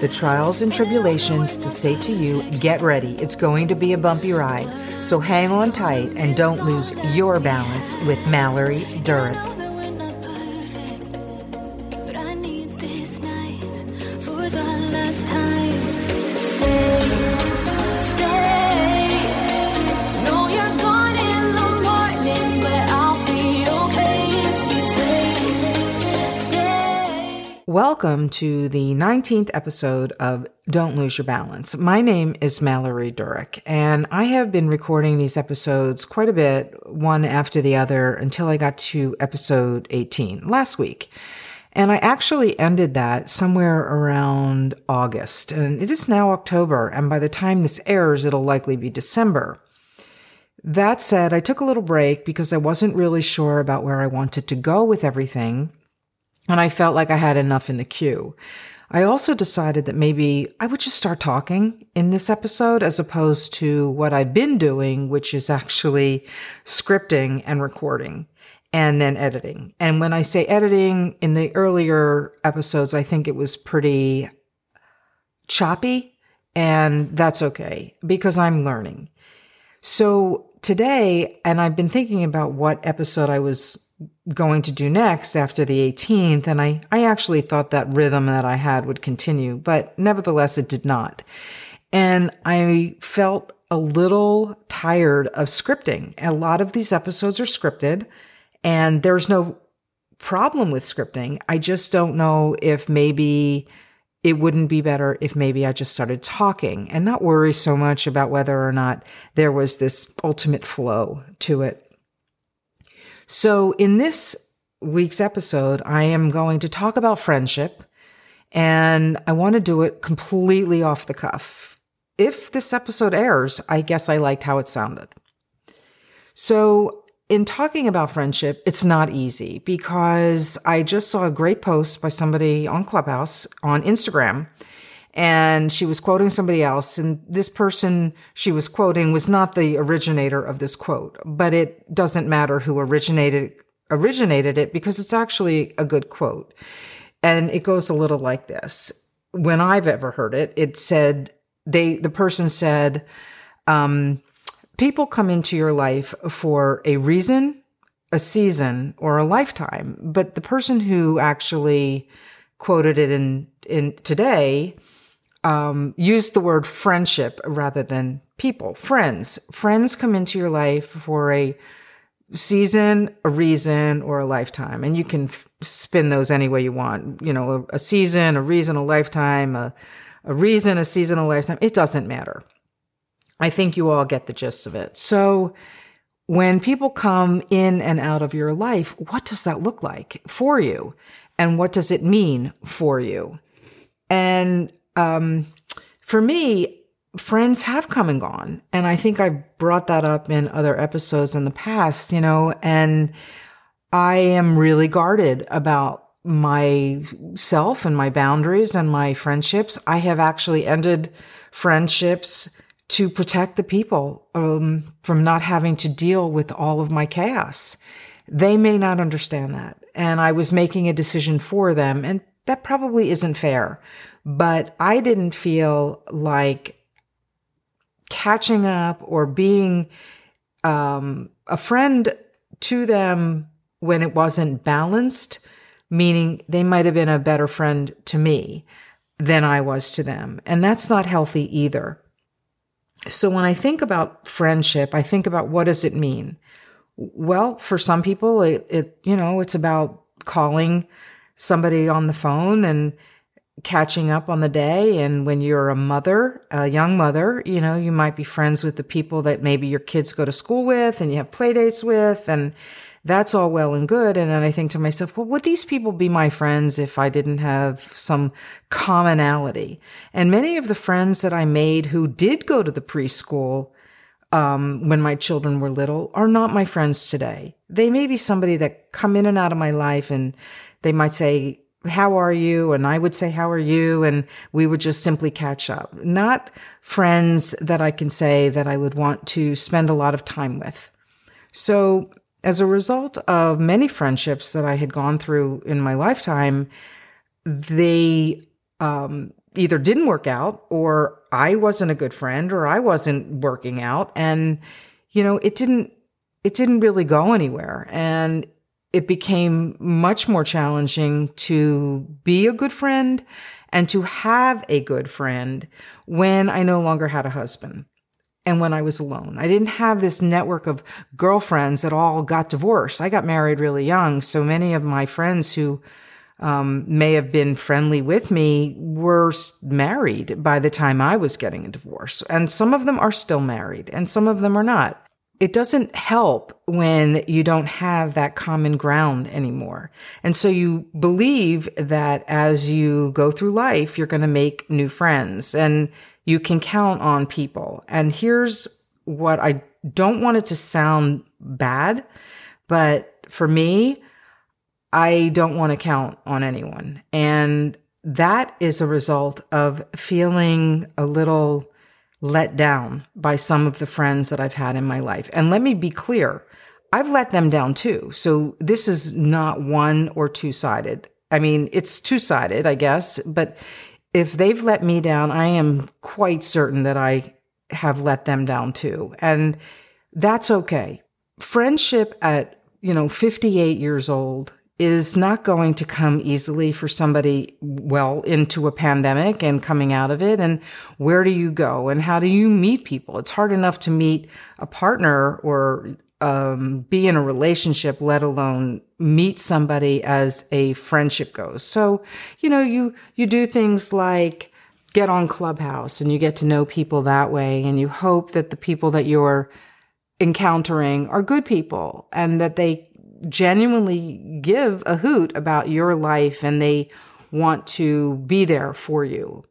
the trials and tribulations to say to you, get ready, it's going to be a bumpy ride. So hang on tight and don't lose your balance with Mallory Durick. Welcome to the 19th episode of Don't Lose Your Balance. My name is Mallory Durick, and I have been recording these episodes quite a bit, one after the other, until I got to episode 18 last week. And I actually ended that somewhere around August, and it is now October, and by the time this airs, it'll likely be December. That said, I took a little break because I wasn't really sure about where I wanted to go with everything and I felt like I had enough in the queue. I also decided that maybe I would just start talking in this episode as opposed to what I've been doing, which is actually scripting and recording and then editing. And when I say editing in the earlier episodes, I think it was pretty choppy and that's okay because I'm learning. So today, and I've been thinking about what episode I was going to do next after the 18th. And I, I actually thought that rhythm that I had would continue, but nevertheless, it did not. And I felt a little tired of scripting. A lot of these episodes are scripted and there's no problem with scripting. I just don't know if maybe it wouldn't be better if maybe I just started talking and not worry so much about whether or not there was this ultimate flow to it. So in this week's episode, I am going to talk about friendship and I want to do it completely off the cuff. If this episode airs, I guess I liked how it sounded. So in talking about friendship, it's not easy because I just saw a great post by somebody on Clubhouse on Instagram and she was quoting somebody else. And this person she was quoting was not the originator of this quote, but it doesn't matter who originated, originated it because it's actually a good quote. And it goes a little like this. When I've ever heard it, it said, they, the person said, um, people come into your life for a reason, a season, or a lifetime. But the person who actually quoted it in, in today um, use the word friendship rather than people. Friends. Friends come into your life for a season, a reason, or a lifetime. And you can f- spin those any way you want. You know, a, a season, a reason, a lifetime, a, a reason, a season, a lifetime. It doesn't matter. I think you all get the gist of it. So when people come in and out of your life, what does that look like for you? And what does it mean for you? And um, for me, friends have come and gone. And I think I brought that up in other episodes in the past, you know, and I am really guarded about myself and my boundaries and my friendships. I have actually ended friendships to protect the people um, from not having to deal with all of my chaos. They may not understand that. And I was making a decision for them. And that probably isn't fair but I didn't feel like catching up or being um, a friend to them when it wasn't balanced, meaning they might have been a better friend to me than I was to them. And that's not healthy either. So when I think about friendship, I think about what does it mean? Well, for some people, it, it you know, it's about calling somebody on the phone and catching up on the day. And when you're a mother, a young mother, you know, you might be friends with the people that maybe your kids go to school with and you have play dates with. And that's all well and good. And then I think to myself, well, would these people be my friends if I didn't have some commonality? And many of the friends that I made who did go to the preschool, um, when my children were little are not my friends today. They may be somebody that come in and out of my life and they might say, how are you? And I would say, how are you? And we would just simply catch up. Not friends that I can say that I would want to spend a lot of time with. So as a result of many friendships that I had gone through in my lifetime, they um, either didn't work out or I wasn't a good friend or I wasn't working out. And, you know, it didn't, it didn't really go anywhere. And it became much more challenging to be a good friend and to have a good friend when I no longer had a husband and when I was alone. I didn't have this network of girlfriends that all got divorced. I got married really young. So many of my friends who um, may have been friendly with me were married by the time I was getting a divorce. And some of them are still married and some of them are not it doesn't help when you don't have that common ground anymore. And so you believe that as you go through life, you're going to make new friends and you can count on people. And here's what I don't want it to sound bad, but for me, I don't want to count on anyone. And that is a result of feeling a little let down by some of the friends that I've had in my life. And let me be clear, I've let them down too. So this is not one or two sided. I mean, it's two sided, I guess, but if they've let me down, I am quite certain that I have let them down too. And that's okay. Friendship at, you know, 58 years old is not going to come easily for somebody well into a pandemic and coming out of it. And where do you go and how do you meet people? It's hard enough to meet a partner or um, be in a relationship, let alone meet somebody as a friendship goes. So, you know, you, you do things like get on Clubhouse and you get to know people that way. And you hope that the people that you're encountering are good people and that they genuinely give a hoot about your life and they want to be there for you.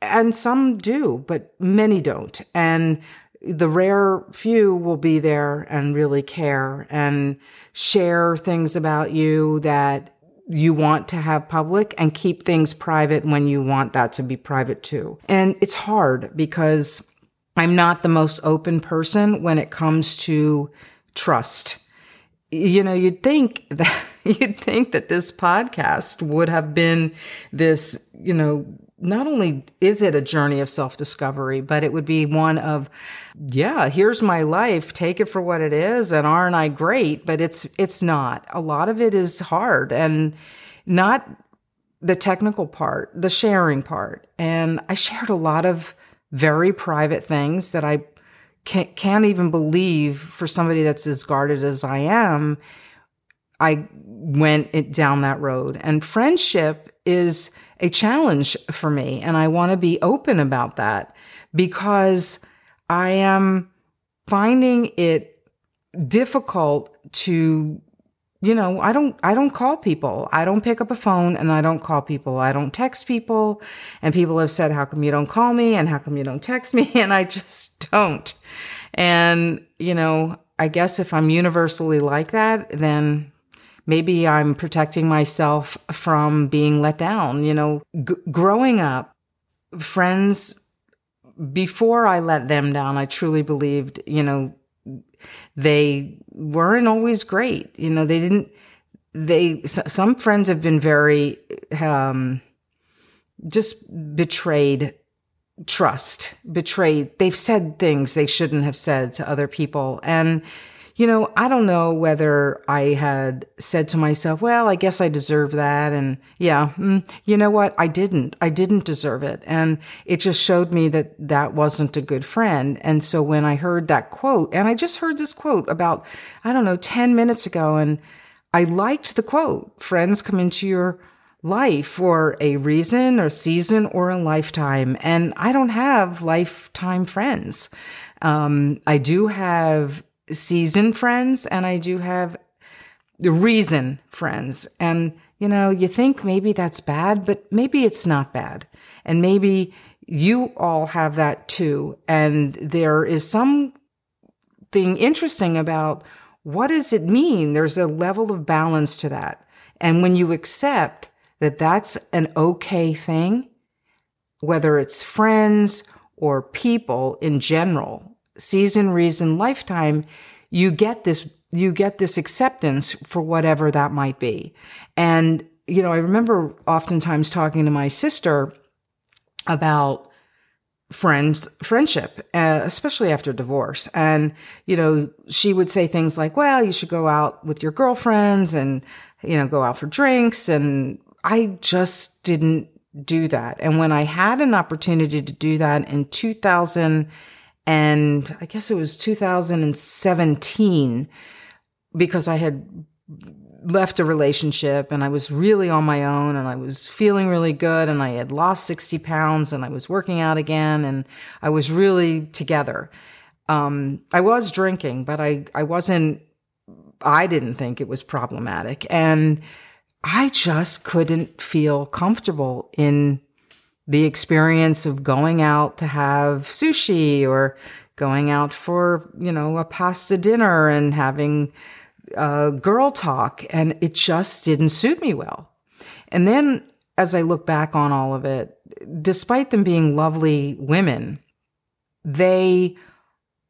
And some do, but many don't. And the rare few will be there and really care and share things about you that you want to have public and keep things private when you want that to be private too. And it's hard because I'm not the most open person when it comes to trust you know, you'd think that you'd think that this podcast would have been this, you know, not only is it a journey of self discovery, but it would be one of, yeah, here's my life. Take it for what it is. And aren't I great? But it's, it's not. A lot of it is hard and not the technical part, the sharing part. And I shared a lot of very private things that I can't, can't even believe for somebody that's as guarded as I am, I went it down that road. And friendship is a challenge for me. And I want to be open about that because I am finding it difficult to you know, I don't, I don't call people. I don't pick up a phone and I don't call people. I don't text people. And people have said, how come you don't call me? And how come you don't text me? And I just don't. And, you know, I guess if I'm universally like that, then maybe I'm protecting myself from being let down. You know, g- growing up, friends, before I let them down, I truly believed, you know, they weren't always great. You know, they didn't, they, some friends have been very, um, just betrayed trust, betrayed. They've said things they shouldn't have said to other people. And, you know, I don't know whether I had said to myself, well, I guess I deserve that. And yeah, mm, you know what? I didn't. I didn't deserve it. And it just showed me that that wasn't a good friend. And so when I heard that quote, and I just heard this quote about, I don't know, 10 minutes ago, and I liked the quote, friends come into your life for a reason or season or a lifetime. And I don't have lifetime friends. Um, I do have season friends and I do have the reason friends. And, you know, you think maybe that's bad, but maybe it's not bad. And maybe you all have that too. And there is something interesting about what does it mean? There's a level of balance to that. And when you accept that that's an okay thing, whether it's friends or people in general, season, reason, lifetime, you get this, you get this acceptance for whatever that might be. And, you know, I remember oftentimes talking to my sister about friends friendship uh, especially after divorce. And you know she would say things like well you should go out with your girlfriends and you know go out for drinks. And i just didn't do that. And when i had an opportunity to do that in 2000 and i guess it was 2017 because i had left a relationship and I was really on my own and I was feeling really good and I had lost 60 pounds and I was working out again and I was really together. Um, I was drinking, but I, I wasn't, I didn't think it was problematic. And I just couldn't feel comfortable in the experience of going out to have sushi or going out for, you know, a pasta dinner and having, uh, girl talk, and it just didn't suit me well. And then as I look back on all of it, despite them being lovely women, they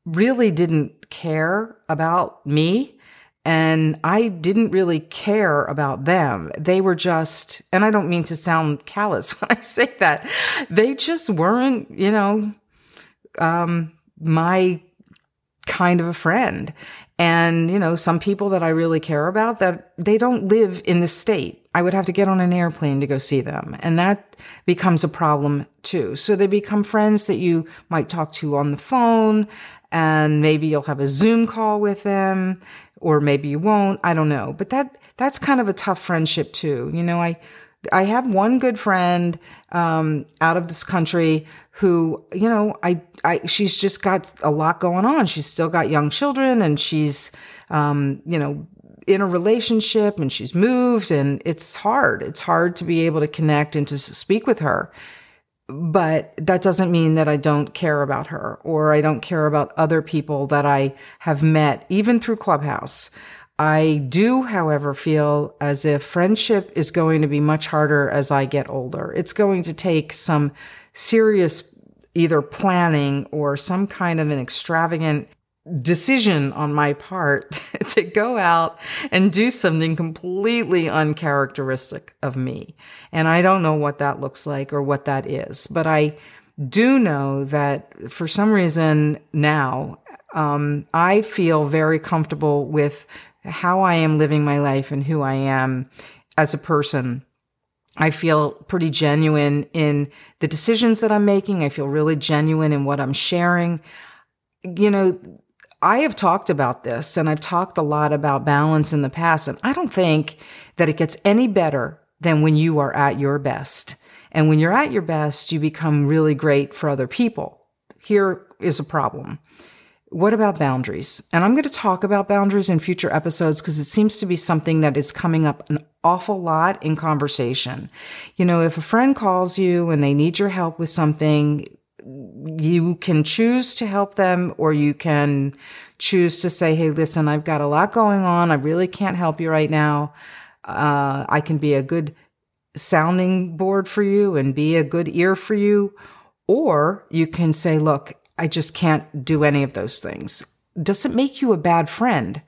really didn't care about me. And I didn't really care about them. They were just, and I don't mean to sound callous when I say that, they just weren't, you know, um, my kind of a friend. And, you know, some people that I really care about that they don't live in the state. I would have to get on an airplane to go see them. And that becomes a problem too. So they become friends that you might talk to on the phone and maybe you'll have a Zoom call with them or maybe you won't. I don't know. But that, that's kind of a tough friendship too. You know, I, I have one good friend um, out of this country who, you know, I, I, she's just got a lot going on. She's still got young children, and she's, um, you know, in a relationship, and she's moved, and it's hard. It's hard to be able to connect and to speak with her. But that doesn't mean that I don't care about her or I don't care about other people that I have met, even through Clubhouse. I do, however, feel as if friendship is going to be much harder as I get older. It's going to take some serious either planning or some kind of an extravagant decision on my part to go out and do something completely uncharacteristic of me. And I don't know what that looks like or what that is, but I do know that for some reason now, um, I feel very comfortable with how I am living my life and who I am as a person. I feel pretty genuine in the decisions that I'm making. I feel really genuine in what I'm sharing. You know, I have talked about this and I've talked a lot about balance in the past, and I don't think that it gets any better than when you are at your best. And when you're at your best, you become really great for other people. Here is a problem what about boundaries? And I'm going to talk about boundaries in future episodes because it seems to be something that is coming up an awful lot in conversation. You know, if a friend calls you and they need your help with something, you can choose to help them or you can choose to say, Hey, listen, I've got a lot going on. I really can't help you right now. Uh, I can be a good sounding board for you and be a good ear for you. Or you can say, look, I just can't do any of those things. Does it make you a bad friend?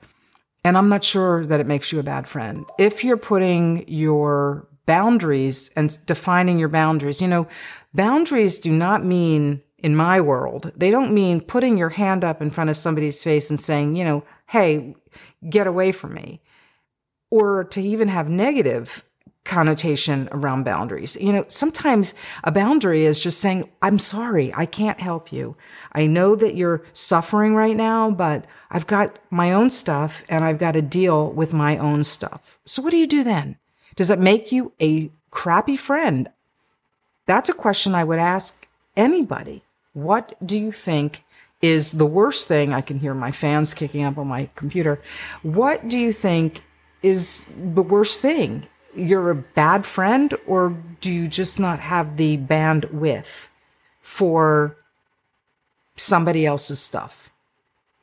And I'm not sure that it makes you a bad friend. If you're putting your boundaries and defining your boundaries, you know, boundaries do not mean in my world, they don't mean putting your hand up in front of somebody's face and saying, you know, hey, get away from me. Or to even have negative connotation around boundaries. You know, sometimes a boundary is just saying, I'm sorry, I can't help you. I know that you're suffering right now, but I've got my own stuff and I've got to deal with my own stuff. So what do you do then? Does it make you a crappy friend? That's a question I would ask anybody. What do you think is the worst thing? I can hear my fans kicking up on my computer. What do you think is the worst thing? you're a bad friend or do you just not have the bandwidth for somebody else's stuff?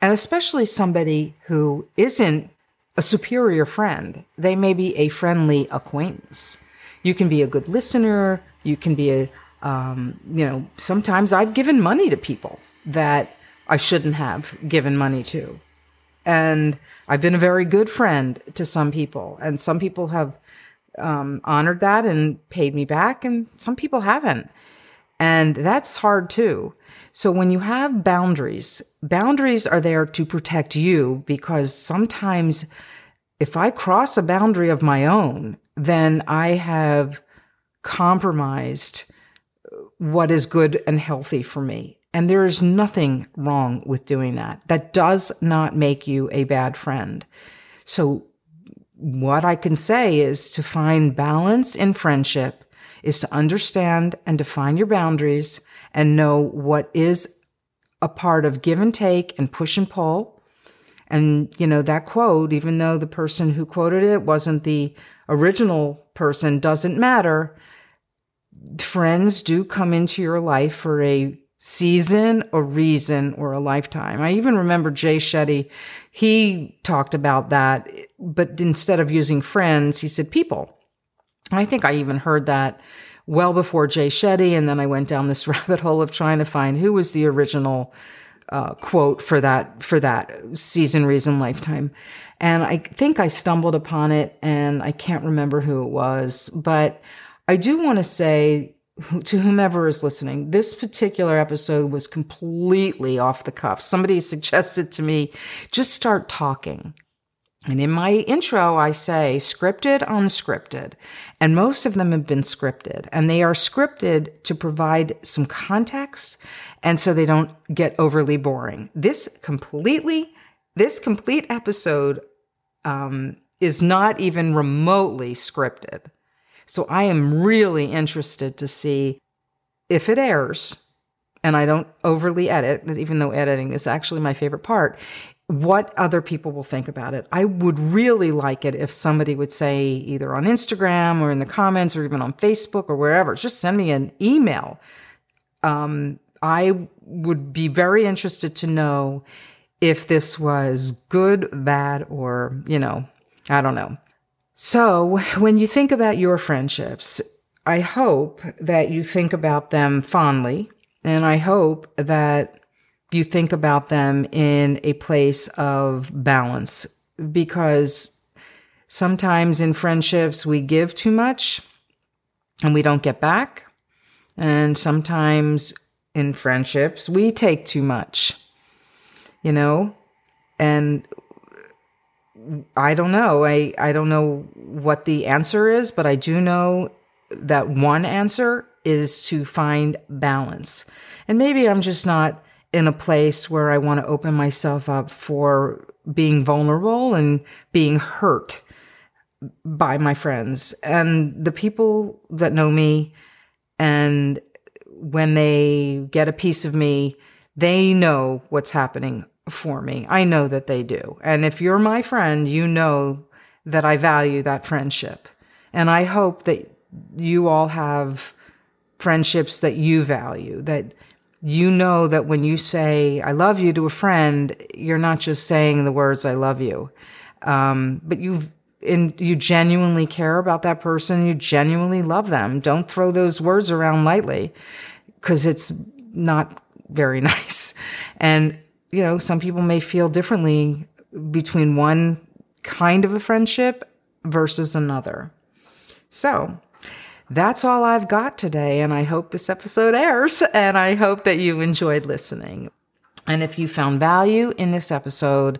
And especially somebody who isn't a superior friend. They may be a friendly acquaintance. You can be a good listener. You can be a, um, you know, sometimes I've given money to people that I shouldn't have given money to. And I've been a very good friend to some people, and some people have um, honored that and paid me back, and some people haven't. And that's hard too. So when you have boundaries, boundaries are there to protect you because sometimes if I cross a boundary of my own, then I have compromised what is good and healthy for me. And there is nothing wrong with doing that. That does not make you a bad friend. So what I can say is to find balance in friendship is to understand and define your boundaries and know what is a part of give and take and push and pull. And, you know, that quote, even though the person who quoted it wasn't the original person, doesn't matter. Friends do come into your life for a season, a reason, or a lifetime. I even remember Jay Shetty, he talked about that, but instead of using friends, he said people. I think I even heard that well before Jay Shetty, and then I went down this rabbit hole of trying to find who was the original uh, quote for that for that season, reason, lifetime. And I think I stumbled upon it, and I can't remember who it was, but I do want to say to whomever is listening, this particular episode was completely off the cuff. Somebody suggested to me, just start talking. And in my intro, I say scripted, unscripted. And most of them have been scripted and they are scripted to provide some context. And so they don't get overly boring. This completely, this complete episode, um, is not even remotely scripted. So I am really interested to see if it airs and I don't overly edit, even though editing is actually my favorite part, what other people will think about it. I would really like it if somebody would say either on Instagram or in the comments or even on Facebook or wherever, just send me an email. Um, I would be very interested to know if this was good, bad, or, you know, I don't know. So when you think about your friendships, I hope that you think about them fondly. And I hope that you think about them in a place of balance because sometimes in friendships we give too much and we don't get back. And sometimes in friendships we take too much, you know, and I don't know. I, I don't know what the answer is, but I do know that one answer is to find balance. And maybe I'm just not in a place where I want to open myself up for being vulnerable and being hurt by my friends and the people that know me. And when they get a piece of me, they know what's happening for me. I know that they do. And if you're my friend, you know that I value that friendship. And I hope that you all have friendships that you value, that you know that when you say, I love you to a friend, you're not just saying the words, I love you. Um, but you've, and you genuinely care about that person. You genuinely love them. Don't throw those words around lightly because it's not very nice. And, you know, some people may feel differently between one kind of a friendship versus another. So that's all I've got today. And I hope this episode airs and I hope that you enjoyed listening. And if you found value in this episode,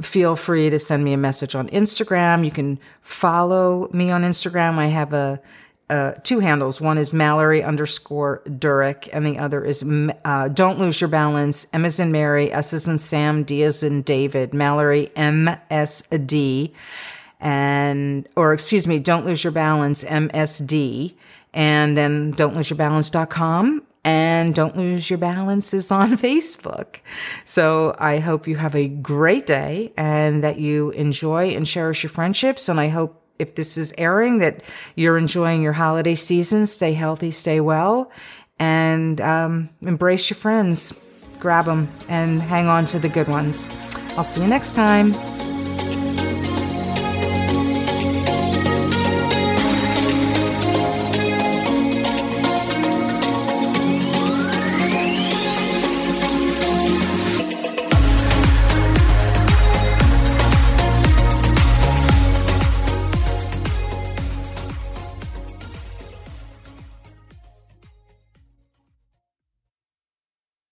feel free to send me a message on Instagram. You can follow me on Instagram. I have a, uh, two handles. One is Mallory underscore Durick, and the other is uh, Don't Lose Your Balance. M is in Mary, S is in Sam, D is in David. Mallory M S D and, or excuse me, Don't Lose Your Balance, MSD, and then don't lose your balance.com and Don't Lose Your Balance is on Facebook. So I hope you have a great day and that you enjoy and cherish your friendships. And I hope if this is airing that you're enjoying your holiday season. Stay healthy, stay well, and um, embrace your friends. grab them and hang on to the good ones. I'll see you next time.